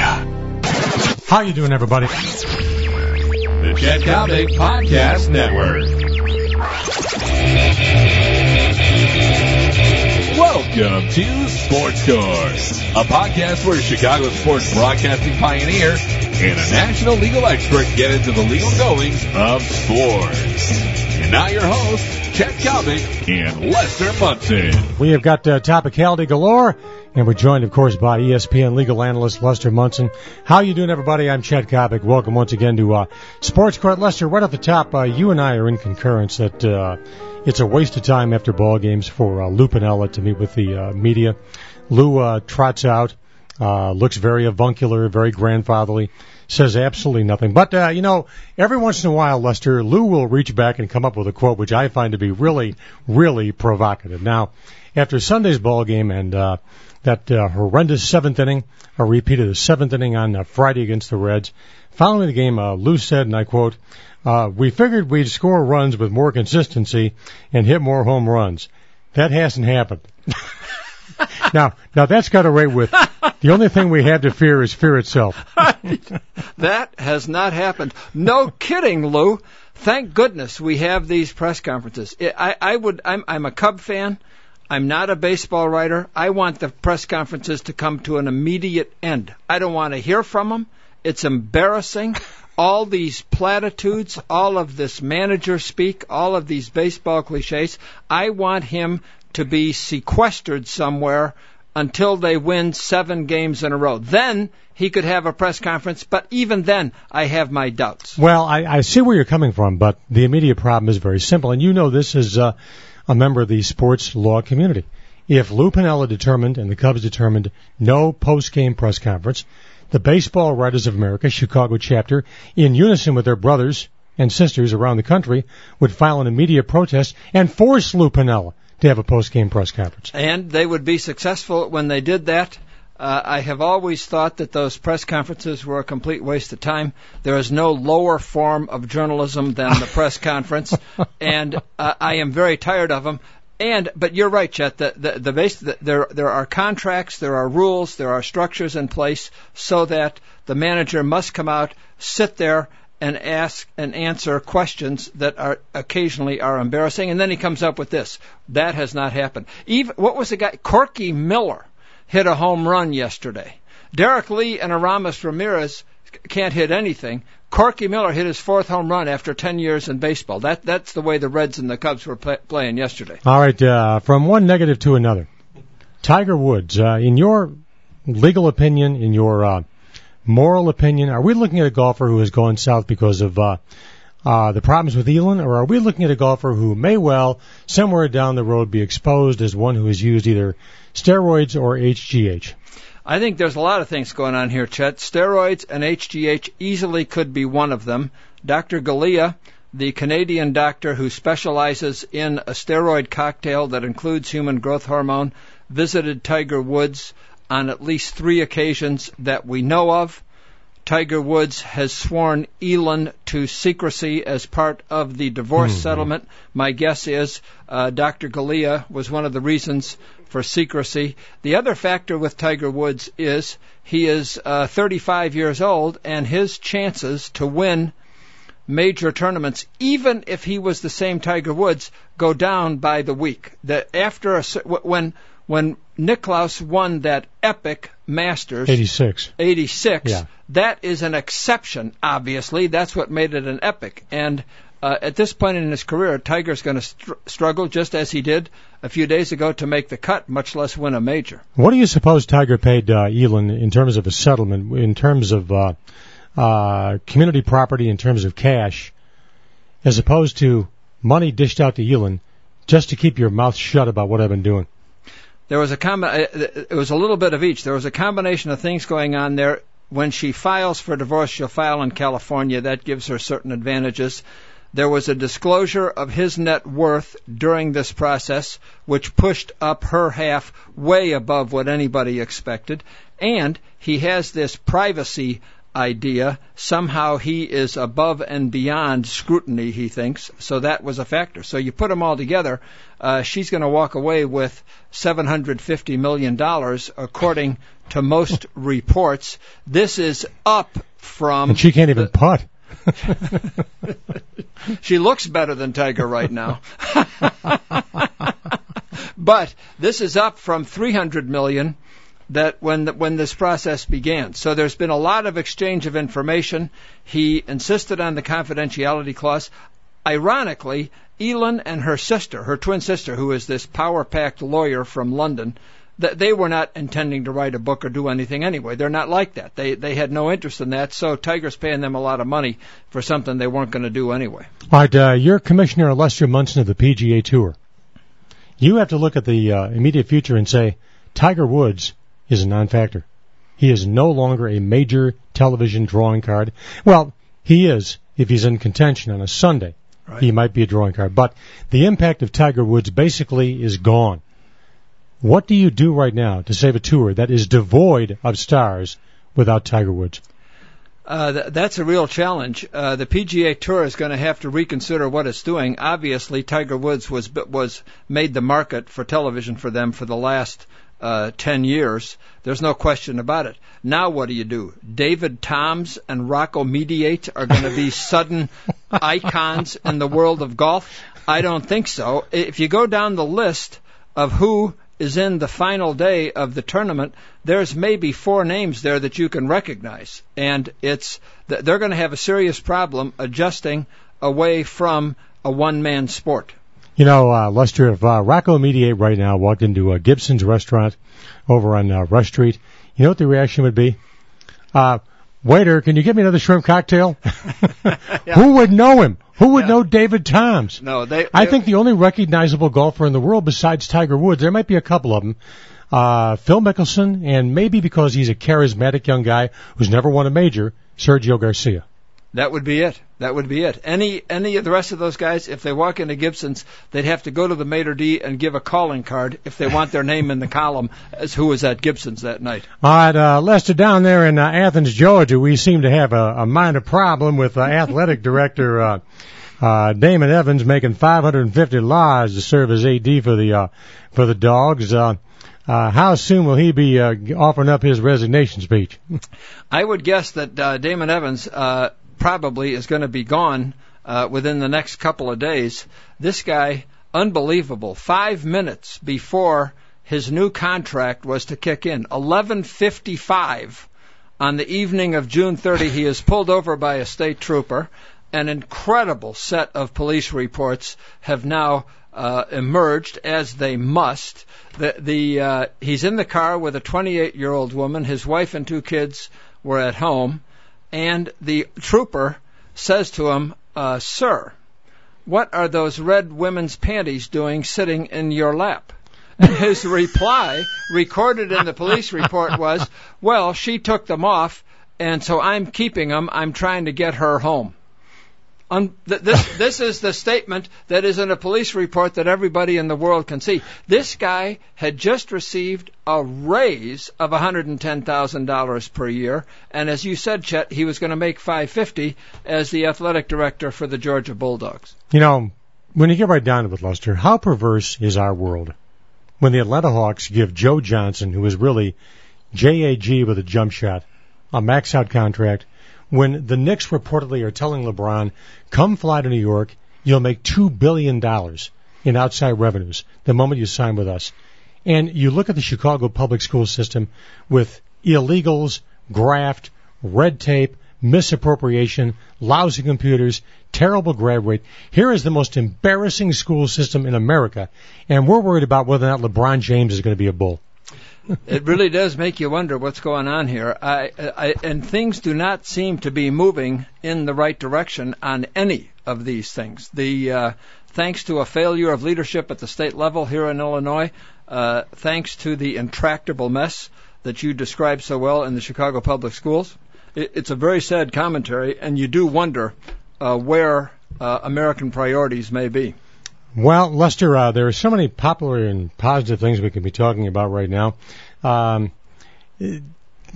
How you doing, everybody? The Chet Coppock Podcast Network. Welcome to Sports Court, a podcast where Chicago sports broadcasting pioneer and a national legal expert get into the legal goings of sports. And now your hosts, Chet Coppock and Lester Munson. We have got uh, topicality galore, and we're joined, of course, by ESPN legal analyst Lester Munson. How you doing, everybody? I'm Chet Coppock. Welcome once again to uh, Sports Court. Lester, right off the top, uh, you and I are in concurrence that uh, it's a waste of time after ball games for uh, Lou Piniella to meet with the uh, media. Lou uh, trots out, uh, looks very avuncular, very grandfatherly, says absolutely nothing. But, uh, you know, every once in a while, Lester, Lou will reach back and come up with a quote which I find to be really, really provocative. Now, after Sunday's ball game and uh, that uh, horrendous seventh inning, a repeat of the seventh inning on uh, Friday against the Reds, following the game, uh, Lou said, and I quote, uh, we figured we'd score runs with more consistency and hit more home runs. That hasn't happened. now, now that's got away with the only thing we have to fear is fear itself. That has not happened. No kidding, Lou. Thank goodness we have these press conferences. I, I would. I'm, I'm a Cub fan. I'm not a baseball writer. I want the press conferences to come to an immediate end. I don't want to hear from them. It's embarrassing. All these platitudes, all of this manager speak, all of these baseball cliches. I want him to be sequestered somewhere until they win seven games in a row. Then he could have a press conference, but even then, I have my doubts. Well, I, I see where you're coming from, but the immediate problem is very simple, and you know this as uh, a member of the sports law community. If Lou Piniella determined and the Cubs determined no post-game press conference, the Baseball Writers of America Chicago chapter, in unison with their brothers and sisters around the country, would file an immediate protest and force Lou Piniella to have a post-game press conference. And they would be successful when they did that. Uh, I have always thought that those press conferences were a complete waste of time. There is no lower form of journalism than the press conference, and uh, I am very tired of them. And but you're right, Chet. The the, the base the, there there are contracts, there are rules, there are structures in place so that the manager must come out, sit there, and ask and answer questions that are occasionally are embarrassing. And then he comes up with this. That has not happened. Even what was the guy? Corky Miller hit a home run yesterday. Derrek Lee and Aramis Ramirez can't hit anything. Corky Miller hit his fourth home run after 10 years in baseball. That that's the way the Reds and the Cubs were play, playing yesterday. All right, uh, from one negative to another. Tiger Woods, uh, in your legal opinion, in your uh, moral opinion, are we looking at a golfer who has gone south because of uh, uh, the problems with Elin, or are we looking at a golfer who may well, somewhere down the road, be exposed as one who has used either steroids or HGH? I think there's a lot of things going on here, Chet. Steroids and HGH easily could be one of them. Dr. Galea, the Canadian doctor who specializes in a steroid cocktail that includes human growth hormone, visited Tiger Woods on at least three occasions that we know of. Tiger Woods has sworn Elin to secrecy as part of the divorce Mhm. settlement. My guess is uh, Dr. Galea was one of the reasons for secrecy. The other factor with Tiger Woods is he is uh, 35 years old, and his chances to win major tournaments, even if he was the same Tiger Woods, go down by the week. That after a, when when Nicklaus won that epic Masters 86. 86, Yeah. that is an exception, obviously. That's what made it an epic. And uh, at this point in his career, Tiger's going to str- struggle just as he did a few days ago to make the cut, much less win a major. What do you suppose Tiger paid uh, Elin in terms of a settlement, in terms of uh, uh, community property, in terms of cash, as opposed to money dished out to Elin just to keep your mouth shut about what I've been doing? There was a com- uh, it was a little bit of each. There was a combination of things going on there. When she files for divorce, she'll file in California. That gives her certain advantages. There was a disclosure of his net worth during this process, which pushed up her half way above what anybody expected. And he has this privacy idea. Somehow he is above and beyond scrutiny, he thinks. So that was a factor. So you put them all together, uh, she's going to walk away with $750 million, according to most reports. This is up from. And she can't even the, putt. she looks better than Tiger right now. but this is up from 300 million that when the, when this process began. So there's been a lot of exchange of information. He insisted on the confidentiality clause. Ironically, Elin and her sister, her twin sister, who is this power-packed lawyer from London, that they were not intending to write a book or do anything anyway. They're not like that. They they had no interest in that. So Tiger's paying them a lot of money for something they weren't going to do anyway. All right, uh, you're Commissioner Lester Munson of the PGA Tour. You have to look at the uh, immediate future and say Tiger Woods is a non-factor. He is no longer a major television drawing card. Well, he is if he's in contention on a Sunday. Right. He might be a drawing card, but the impact of Tiger Woods basically is gone. What do you do right now to save a tour that is devoid of stars without Tiger Woods? Uh, th- that's a real challenge. Uh, the PGA Tour is going to have to reconsider what it's doing. Obviously, Tiger Woods was was made the market for television for them for the last uh, 10 years. There's no question about it. Now what do you do? David Toms and Rocco Mediate are going to be sudden icons in the world of golf? I don't think so. If you go down the list of who is in the final day of the tournament, there's maybe four names there that you can recognize, and it's they're going to have a serious problem adjusting away from a one-man sport. You know, uh, Lester, if uh, Rocco Mediate right now walked into a Gibson's restaurant over on uh, Rush Street, you know what the reaction would be? Uh, waiter, can you get me another shrimp cocktail? yeah. Who would know him? Who would yeah. know David Toms? No, they, they. I think the only recognizable golfer in the world besides Tiger Woods, there might be a couple of them. Uh, Phil Mickelson, and maybe because he's a charismatic young guy who's never won a major, Sergio Garcia. That would be it. That would be it. Any any of the rest of those guys, if they walk into Gibson's, they'd have to go to the maitre d and give a calling card if they want their name in the column as who was at Gibson's that night. All right, uh, Lester, down there in uh, Athens, Georgia, we seem to have a, a minor problem with uh, athletic director uh, uh, Damon Evans making 550 dollars to serve as AD for the uh, for the Dogs. Uh, uh, how soon will he be uh, offering up his resignation speech? I would guess that uh, Damon Evans uh, probably is going to be gone uh, within the next couple of days. This guy, unbelievable. Five minutes before his new contract was to kick in, 11:55 on the evening of June 30, he is pulled over by a state trooper. An incredible set of police reports have now uh, emerged, as they must. The, the uh, he's in the car with a 28 year old woman. His wife and two kids were at home and the trooper says to him, uh, Sir, what are those red women's panties doing sitting in your lap? And his reply, recorded in the police report, was, Well, she took them off, and so I'm keeping them. I'm trying to get her home. Un- th- this, this is the statement that is in a police report that everybody in the world can see. This guy had just received a raise of $110,000 per year, and as you said, Chet, he was going to make 550 as the athletic director for the Georgia Bulldogs. You know, when you get right down to it, Lester, how perverse is our world? When the Atlanta Hawks give Joe Johnson, who is really JAG with a jump shot, a max out contract, when the Knicks reportedly are telling LeBron, come fly to New York, you'll make $2 billion in outside revenues the moment you sign with us. And you look at the Chicago public school system with illegals, graft, red tape, misappropriation, lousy computers, terrible grad rate. Here is the most embarrassing school system in America, and we're worried about whether or not LeBron James is going to be a bull it really does make you wonder what's going on here. I, I, and things do not seem to be moving in the right direction on any of these things. The uh, thanks to a failure of leadership at the state level here in Illinois, uh, thanks to the intractable mess that you described so well in the Chicago Public Schools, it, it's a very sad commentary, and you do wonder uh, where uh, American priorities may be. Well, Lester, uh, there are so many popular and positive things we could be talking about right now. Um,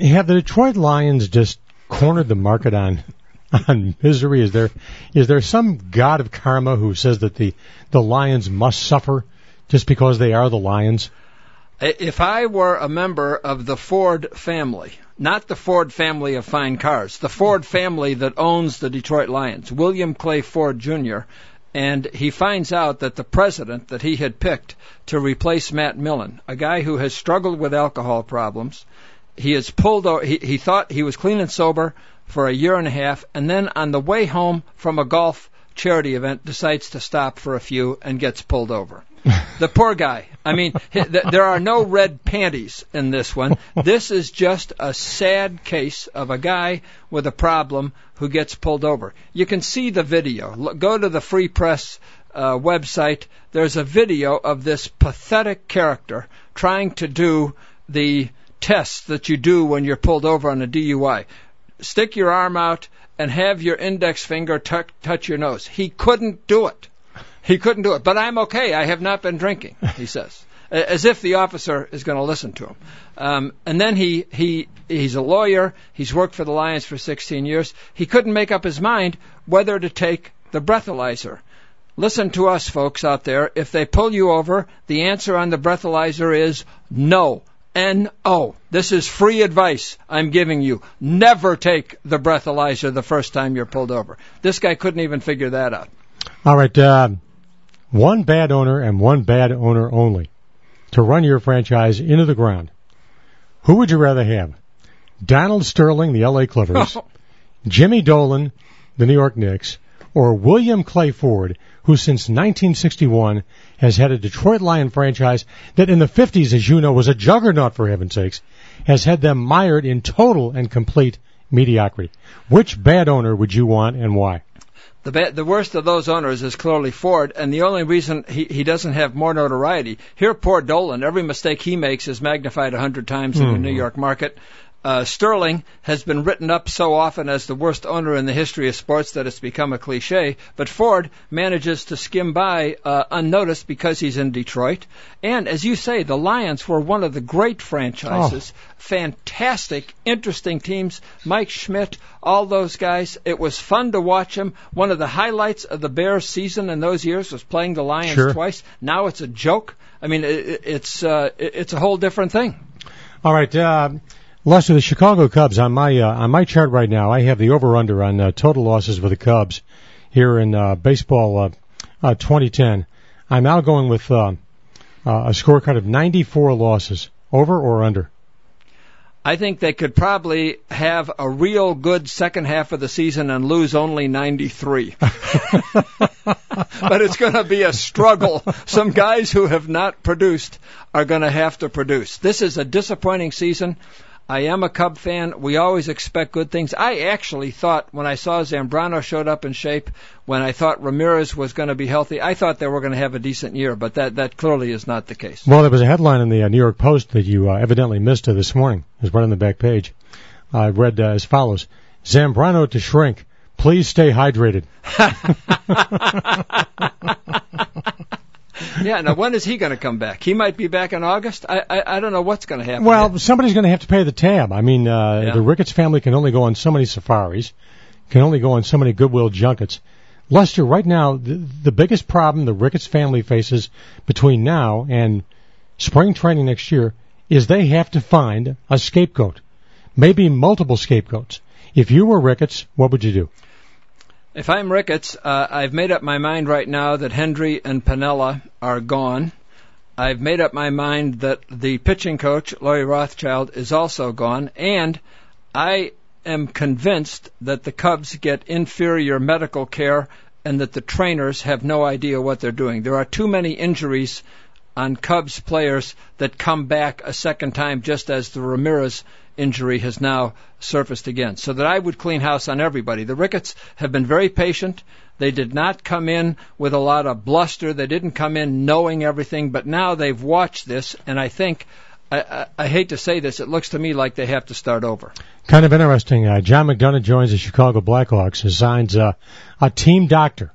have the Detroit Lions just cornered the market on on misery? Is there is there some god of karma who says that the the Lions must suffer just because they are the Lions? If I were a member of the Ford family, not the Ford family of fine cars, the Ford family that owns the Detroit Lions, William Clay Ford Jr., and he finds out that the president that he had picked to replace Matt Millen, a guy who has struggled with alcohol problems, he is pulled over. He, he thought he was clean and sober for a year and a half, and then on the way home from a golf charity event, decides to stop for a few and gets pulled over. the poor guy. I mean, there are no red panties in this one. This is just a sad case of a guy with a problem who gets pulled over. You can see the video. Go to the Free Press uh, website. There's a video of this pathetic character trying to do the tests that you do when you're pulled over on a DUI. Stick your arm out and have your index finger t- touch your nose. He couldn't do it. He couldn't do it. But I'm okay. I have not been drinking, he says. As if the officer is going to listen to him. Um, and then he, he, he's a lawyer. He's worked for the Lions for 16 years. He couldn't make up his mind whether to take the breathalyzer. Listen to us, folks out there. If they pull you over, the answer on the breathalyzer is no. N-O. This is free advice I'm giving you. Never take the breathalyzer the first time you're pulled over. This guy couldn't even figure that out. All right. Uh, one bad owner and one bad owner only to run your franchise into the ground. Who would you rather have? Donald Sterling, the LA Clippers, Jimmy Dolan, the New York Knicks, or William Clay Ford, who since 1961 has had a Detroit Lion franchise that in the 50s, as you know, was a juggernaut for heaven's sakes, has had them mired in total and complete mediocrity. Which bad owner would you want and why? The, ba- the worst of those owners is clearly Ford, and the only reason he, he doesn't have more notoriety. Here, poor Dolan, every mistake he makes is magnified a hundred times in mm-hmm. the New York market. Uh, Sterling has been written up so often as the worst owner in the history of sports that it's become a cliche, but Ford manages to skim by uh, unnoticed because he's in Detroit. And as you say, the Lions were one of the great franchises. Oh. Fantastic, interesting teams. Mike Schmidt, all those guys. It was fun to watch them. One of the highlights of the Bears season in those years was playing the Lions sure. twice. Now it's a joke. I mean, it, it's uh, it's a whole different thing. All right. Uh, Lester, the Chicago Cubs on my uh, on my chart right now, I have the over under on uh, total losses for the Cubs here in uh, baseball uh, uh, 2010. I'm now going with uh, uh, a scorecard of 94 losses, over or under. I think they could probably have a real good second half of the season and lose only 93. but it's going to be a struggle. Some guys who have not produced are going to have to produce. This is a disappointing season. I am a Cub fan. We always expect good things. I actually thought when I saw Zambrano showed up in shape, when I thought Ramirez was going to be healthy, I thought they were going to have a decent year, but that, that clearly is not the case. Well, there was a headline in the uh, New York Post that you uh, evidently missed uh, this morning. It was right on the back page. I read uh, as follows. Zambrano to shrink. Please stay hydrated. yeah. Now, when is he going to come back? He might be back in August. I I, I don't know what's going to happen. Well, yet. somebody's going to have to pay the tab. I mean, uh, yeah. the Ricketts family can only go on so many safaris, can only go on so many goodwill junkets. Lester, right now, the, the biggest problem the Ricketts family faces between now and spring training next year is they have to find a scapegoat, maybe multiple scapegoats. If you were Ricketts, what would you do? If I'm Ricketts, uh, I've made up my mind right now that Hendry and Piniella are gone. I've made up my mind that the pitching coach, Larry Rothschild, is also gone. And I am convinced that the Cubs get inferior medical care and that the trainers have no idea what they're doing. There are too many injuries on Cubs players that come back a second time, just as the Ramirez injury has now surfaced again. So that I would clean house on everybody. The Ricketts have been very patient. They did not come in with a lot of bluster. They didn't come in knowing everything, but now they've watched this, and I think. I, I, I hate to say this, it looks to me like they have to start over. Kind of interesting. Uh, John McDonough joins the Chicago Blackhawks, assigns uh, a team doctor,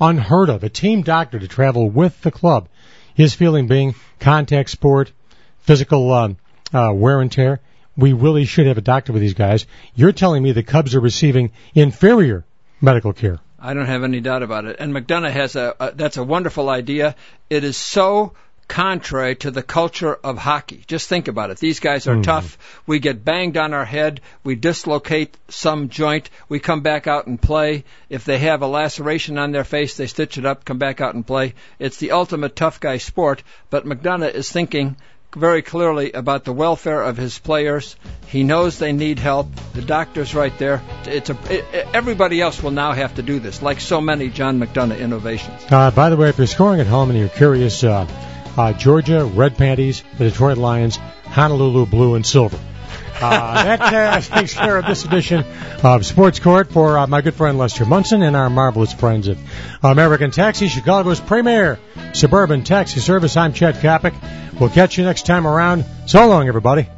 unheard of, a team doctor to travel with the club. His feeling being contact sport, physical um, uh, wear and tear we really should have a doctor with these guys. You're telling me the Cubs are receiving inferior medical care. I don't have any doubt about it. And McDonough has a, a that's a wonderful idea. It is so contrary to the culture of hockey. Just think about it. These guys are Mhm. tough. We get banged on our head. We dislocate some joint. We come back out and play. If they have a laceration on their face, they stitch it up, come back out and play. It's the ultimate tough guy sport. But McDonough is thinking very clearly about the welfare of his players. He knows they need help. The doctor's right there. It's a, it, everybody else will now have to do this, like so many John McDonough innovations. Uh, by the way, if you're scoring at home and you're curious, uh, uh, Georgia Red Panties, the Detroit Lions, Honolulu Blue and Silver. Uh, that uh, takes care of this edition of Sports Court for uh, my good friend Lester Munson and our marvelous friends at American Taxi, Chicago's premier suburban taxi service. I'm Chet Coppock. We'll catch you next time around. So long, everybody.